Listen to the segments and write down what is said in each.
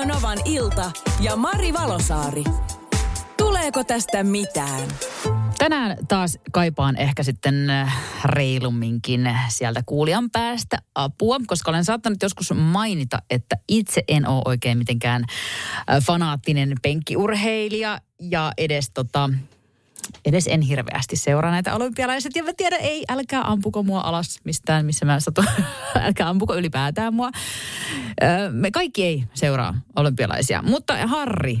Radio Novan ilta ja Mari Valosaari. Tuleeko tästä mitään? Tänään taas kaipaan ehkä sitten äh, reilumminkin sieltä kuulijan päästä apua, koska olen saattanut joskus mainita, että itse en ole oikein mitenkään äh, fanaattinen penkkiurheilija ja edes tota, edes en hirveästi seuraa näitä olympialaiset. Ja mä tiedän, ei, älkää ampuko mua alas mistään, missä mä satun. älkää ampuko ylipäätään mua. Me kaikki ei seuraa olympialaisia. Mutta Harri,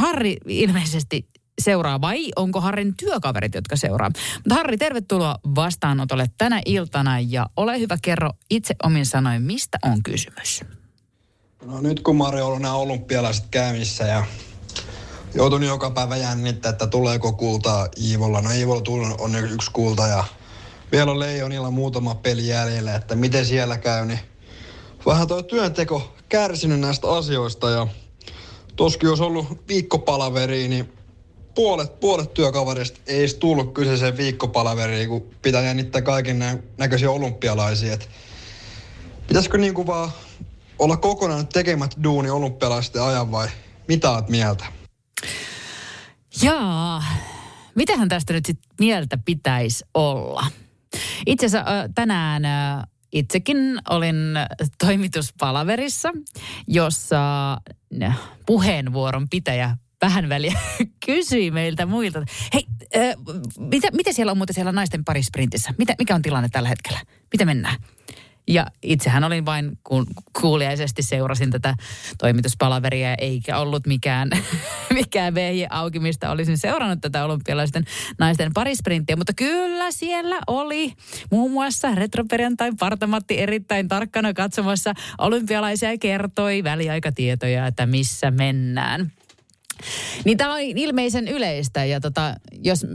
Harri ilmeisesti seuraa vai onko Harrin työkaverit, jotka seuraa? Mutta Harri, tervetuloa vastaanotolle tänä iltana ja ole hyvä, kerro itse omin sanoin, mistä on kysymys? No nyt kun Mari on nämä olympialaiset käynnissä ja joutun joka päivä jännittää, että tuleeko kultaa Iivolla. No Iivolla on yksi kulta ja vielä on Leijonilla muutama peli jäljellä, että miten siellä käy, niin vähän tuo työnteko kärsinyt näistä asioista ja toskin jos ollut viikkopalaveri, niin puolet, puolet työkaverista ei edes tullut kyseiseen viikkopalaveriin, kun pitää jännittää kaiken nä- näköisiä olympialaisia. Et pitäisikö niinku vaan olla kokonaan tekemät duuni olympialaisten ajan vai mitä oot mieltä? Jaa, mitähän tästä nyt sit mieltä pitäisi olla? Itse asiassa tänään itsekin olin toimituspalaverissa, jossa puheenvuoron pitäjä vähän väliä kysyi meiltä muilta, hei, äh, mitä, mitä siellä on muuten siellä naisten parisprintissä? Mitä, mikä on tilanne tällä hetkellä? Mitä mennään? Ja itsehän olin vain kuuliaisesti seurasin tätä toimituspalaveria, eikä ollut mikään, mikään vehje auki, mistä olisin seurannut tätä olympialaisten naisten parisprinttiä. Mutta kyllä siellä oli muun muassa retroperjantai Partamatti erittäin tarkkana katsomassa olympialaisia ja kertoi väliaikatietoja, että missä mennään. Niin tämä on ilmeisen yleistä ja tota, jos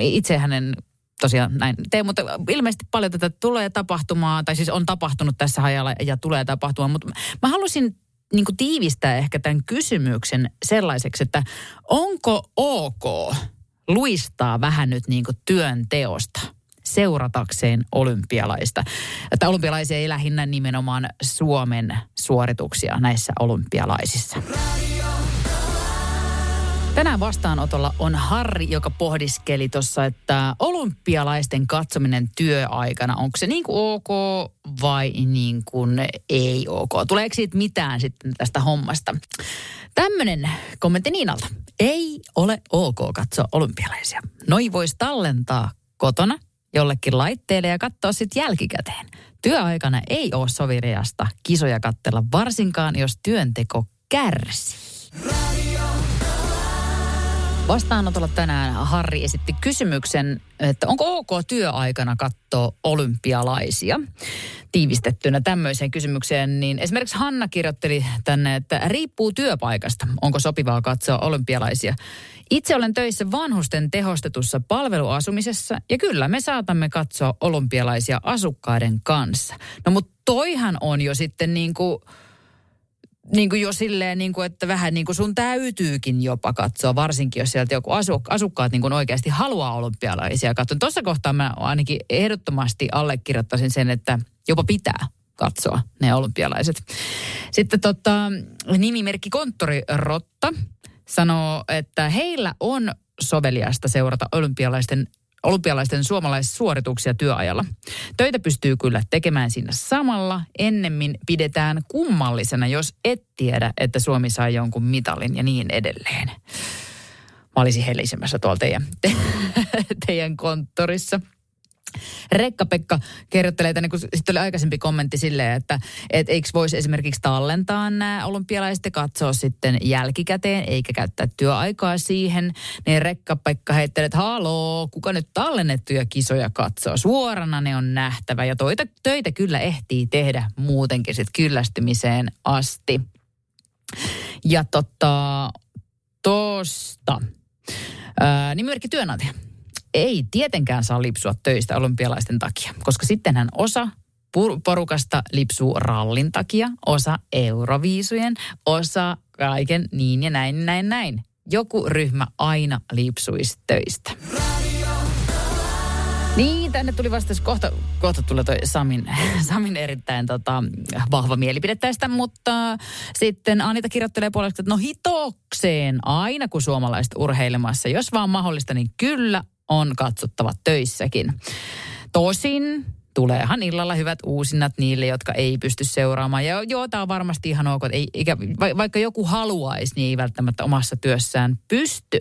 itse hänen tosiaan näin tee, mutta ilmeisesti paljon tätä tulee tapahtumaan, tai siis on tapahtunut tässä hajalla ja tulee tapahtumaan, mutta mä halusin niin kuin tiivistää ehkä tämän kysymyksen sellaiseksi, että onko ok luistaa vähän nyt niin kuin työn teosta seuratakseen olympialaista. Että olympialaisia ei lähinnä nimenomaan Suomen suorituksia näissä olympialaisissa. Tänään vastaanotolla on Harri, joka pohdiskeli tuossa, että olympialaisten katsominen työaikana, onko se niin kuin ok vai niin kuin ei ok? Tuleeko siitä mitään sitten tästä hommasta? Tämmöinen kommentti Niinalta. Ei ole ok katsoa olympialaisia. Noi voisi tallentaa kotona jollekin laitteelle ja katsoa sitten jälkikäteen. Työaikana ei ole soviriasta kisoja kattella, varsinkaan jos työnteko kärsii. Vastaanotolla tänään Harri esitti kysymyksen, että onko ok työaikana katsoa olympialaisia? Tiivistettynä tämmöiseen kysymykseen, niin esimerkiksi Hanna kirjoitteli tänne, että riippuu työpaikasta, onko sopivaa katsoa olympialaisia. Itse olen töissä vanhusten tehostetussa palveluasumisessa ja kyllä me saatamme katsoa olympialaisia asukkaiden kanssa. No mutta toihan on jo sitten niin kuin niin kuin jo silleen, niin kuin, että vähän niin kuin sun täytyykin jopa katsoa, varsinkin jos sieltä joku asu, asukkaat niin kuin oikeasti haluaa olympialaisia katsoa. Tuossa kohtaa mä ainakin ehdottomasti allekirjoittaisin sen, että jopa pitää katsoa ne olympialaiset. Sitten tota, nimimerkki Konttori Rotta sanoo, että heillä on soveliasta seurata olympialaisten olympialaisten suomalaissuorituksia työajalla. Töitä pystyy kyllä tekemään siinä samalla. Ennemmin pidetään kummallisena, jos et tiedä, että Suomi sai jonkun mitalin ja niin edelleen. Mä olisin helisemässä tuolla teidän, te, teidän konttorissa. Rekka-Pekka kirjoittelee tänne, kun sitten oli aikaisempi kommentti silleen, että et eikö voisi esimerkiksi tallentaa nämä olympialaiset ja katsoa sitten jälkikäteen, eikä käyttää työaikaa siihen. Niin Rekka-Pekka heittelee, että haloo, kuka nyt tallennettuja kisoja katsoo? Suorana ne on nähtävä ja toita, töitä kyllä ehtii tehdä muutenkin sitten kyllästymiseen asti. Ja tota, tosta. Ää, nimimerkki työnantaja. Ei tietenkään saa lipsua töistä olympialaisten takia, koska sittenhän osa porukasta lipsuu rallin takia, osa euroviisujen, osa kaiken niin ja näin, näin, näin. Joku ryhmä aina lipsuisi töistä. Niin, tänne tuli vastaus. Kohta, kohta tulee toi Samin, Samin erittäin tota, vahva mielipide tästä, mutta sitten Anita kirjoittelee puolesta, että no hitokseen aina kun suomalaiset urheilemassa. Jos vaan mahdollista, niin kyllä on katsottava töissäkin. Tosin tuleehan illalla hyvät uusinnat niille, jotka ei pysty seuraamaan. Ja joo, tämä on varmasti ihan ok. Ei, eikä, vaikka joku haluaisi, niin ei välttämättä omassa työssään pysty.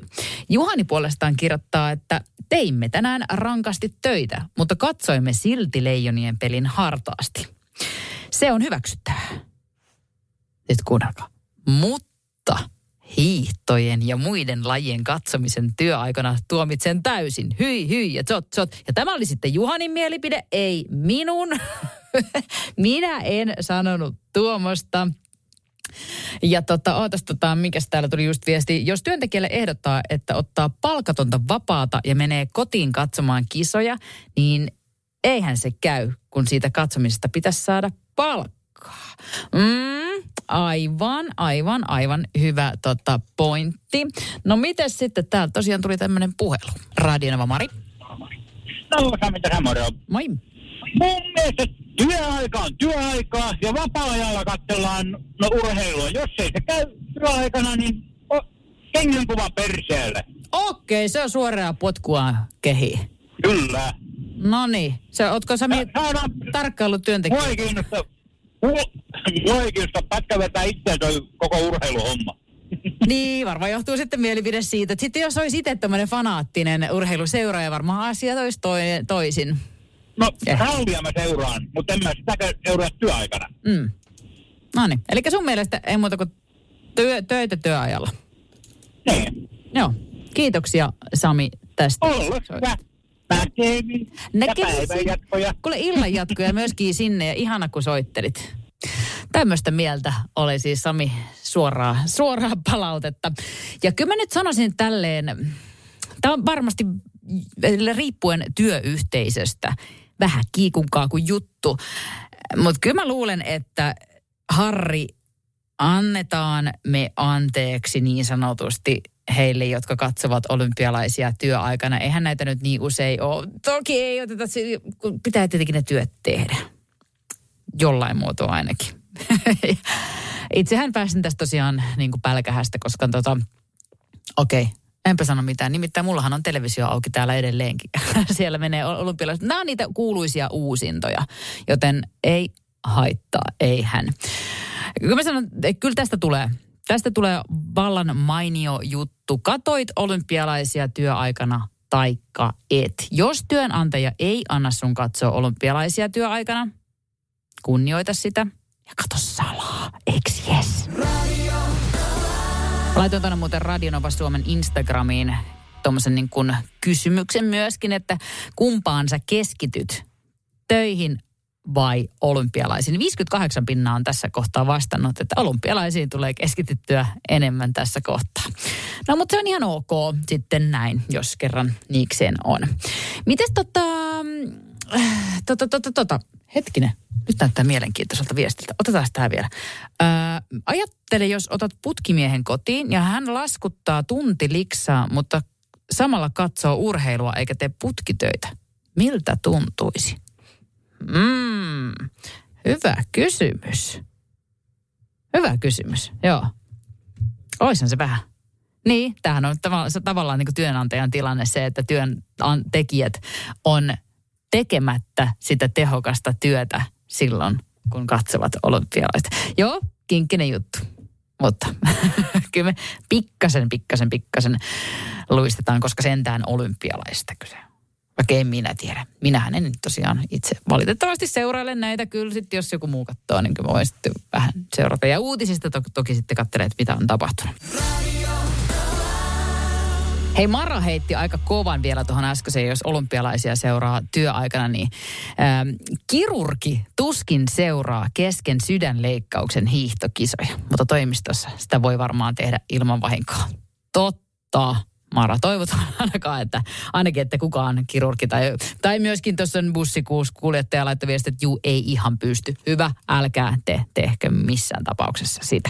Juhani puolestaan kirjoittaa, että teimme tänään rankasti töitä, mutta katsoimme silti leijonien pelin hartaasti. Se on hyväksyttävää. Nyt kuunnelkaa. Mutta hiihtojen ja muiden lajien katsomisen työaikana tuomitsen täysin. Hyi, hyi ja zot, zot. Ja tämä oli sitten Juhanin mielipide, ei minun. Minä en sanonut tuomosta. Ja tota, ootas tota, mikä täällä tuli just viesti. Jos työntekijälle ehdottaa, että ottaa palkatonta vapaata ja menee kotiin katsomaan kisoja, niin eihän se käy, kun siitä katsomisesta pitäisi saada palkkaa. Mm, aivan, aivan, aivan hyvä tota, pointti. No miten sitten täällä tosiaan tuli tämmöinen puhelu. Radionova Mari. No Sami tässä moro. Moi. Mun mielestä työaika on työaikaa ja vapaa-ajalla katsellaan no, urheilua. Jos ei se käy työaikana, niin o, kengän kuva perseelle. Okei, se on suoraa potkua kehi. Kyllä. No niin, se, ootko Sami Saadaan, tarkkailu työntekijä? mua ei ei kiinnosta pätkä vetää itseään toi koko urheiluhomma. Niin, varmaan johtuu sitten mielipide siitä, että sitten jos olisi itse tämmöinen fanaattinen urheiluseuraaja, varmaan asia olisi toi, toisin. No, Eh. rallia mä seuraan, mutta en mä sitäkään seuraa työaikana. Mm. No niin, eli sun mielestä ei muuta kuin työ, töitä työajalla. Niin. Joo, kiitoksia Sami tästä. Hyvä. Näkemiin. Näkemisiin. Ja päivän jatkoja. Kuule illan jatkoja myöskin sinne ja ihana kun soittelit. Tämmöistä mieltä oli siis Sami suoraa, suoraa palautetta. Ja kyllä mä nyt sanoisin tälleen, tämä on varmasti riippuen työyhteisöstä vähän kiikunkaa kuin juttu. Mutta kyllä mä luulen, että Harri, annetaan me anteeksi niin sanotusti heille, jotka katsovat olympialaisia työaikana. Eihän näitä nyt niin usein ole. Toki ei oteta, kun pitää tietenkin ne työt tehdä. Jollain muotoa ainakin. Itsehän pääsin tästä tosiaan niin kuin pälkähästä, koska tota, okei, okay, enpä sano mitään. Nimittäin mullahan on televisio auki täällä edelleenkin. Siellä menee olympialaiset. Nämä on niitä kuuluisia uusintoja, joten ei haittaa, ei hän. Kyllä mä sanon, että kyllä tästä tulee. Tästä tulee vallan mainio juttu. Katoit olympialaisia työaikana taikka et. Jos työnantaja ei anna sun katsoa olympialaisia työaikana, kunnioita sitä ja kato salaa. Eiks jes? Laitoin tuonne muuten Radionova Suomen Instagramiin tuommoisen niin kysymyksen myöskin, että kumpaan sä keskityt töihin vai olympialaisiin. 58 pinnaa on tässä kohtaa vastannut, että olympialaisiin tulee keskityttyä enemmän tässä kohtaa. No mutta se on ihan ok sitten näin, jos kerran niikseen on. Mites tota, äh, tota, tota, tota, hetkinen, nyt näyttää mielenkiintoiselta viestiltä. Otetaan tämä vielä. Öö, ajattele, jos otat putkimiehen kotiin ja hän laskuttaa tunti liksaa, mutta samalla katsoo urheilua eikä tee putkitöitä. Miltä tuntuisi? Mm, hyvä kysymys. Hyvä kysymys, joo. Oishan se vähän. Niin, tämähän on tavallaan niin kuin työnantajan tilanne se, että työntekijät on tekemättä sitä tehokasta työtä silloin, kun katsovat olympialaista. Joo, kinkkinen juttu. Mutta kyllä me pikkasen, pikkasen, pikkasen luistetaan, koska sentään olympialaista kyse. Vaikka en minä tiedä. Minähän en nyt tosiaan itse valitettavasti seuraile näitä. Kyllä sitten, jos joku muu katsoo, niin kyllä voin sitten vähän seurata. Ja uutisista to- toki sitten katselee, että mitä on tapahtunut. Hei, Mara heitti aika kovan vielä tuohon äskeiseen, jos olympialaisia seuraa työaikana, niin ähm, kirurgi tuskin seuraa kesken sydänleikkauksen hiihtokisoja, mutta toimistossa sitä voi varmaan tehdä ilman vahinkoa. Totta. Mara, toivotaan ainakaan, että ainakin, että kukaan kirurgi tai, tai myöskin tuossa bussikuus kuljettaja laittoi viesti, että juu, ei ihan pysty. Hyvä, älkää te tehkö missään tapauksessa sitä.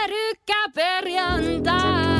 Pyörykkäperjantai!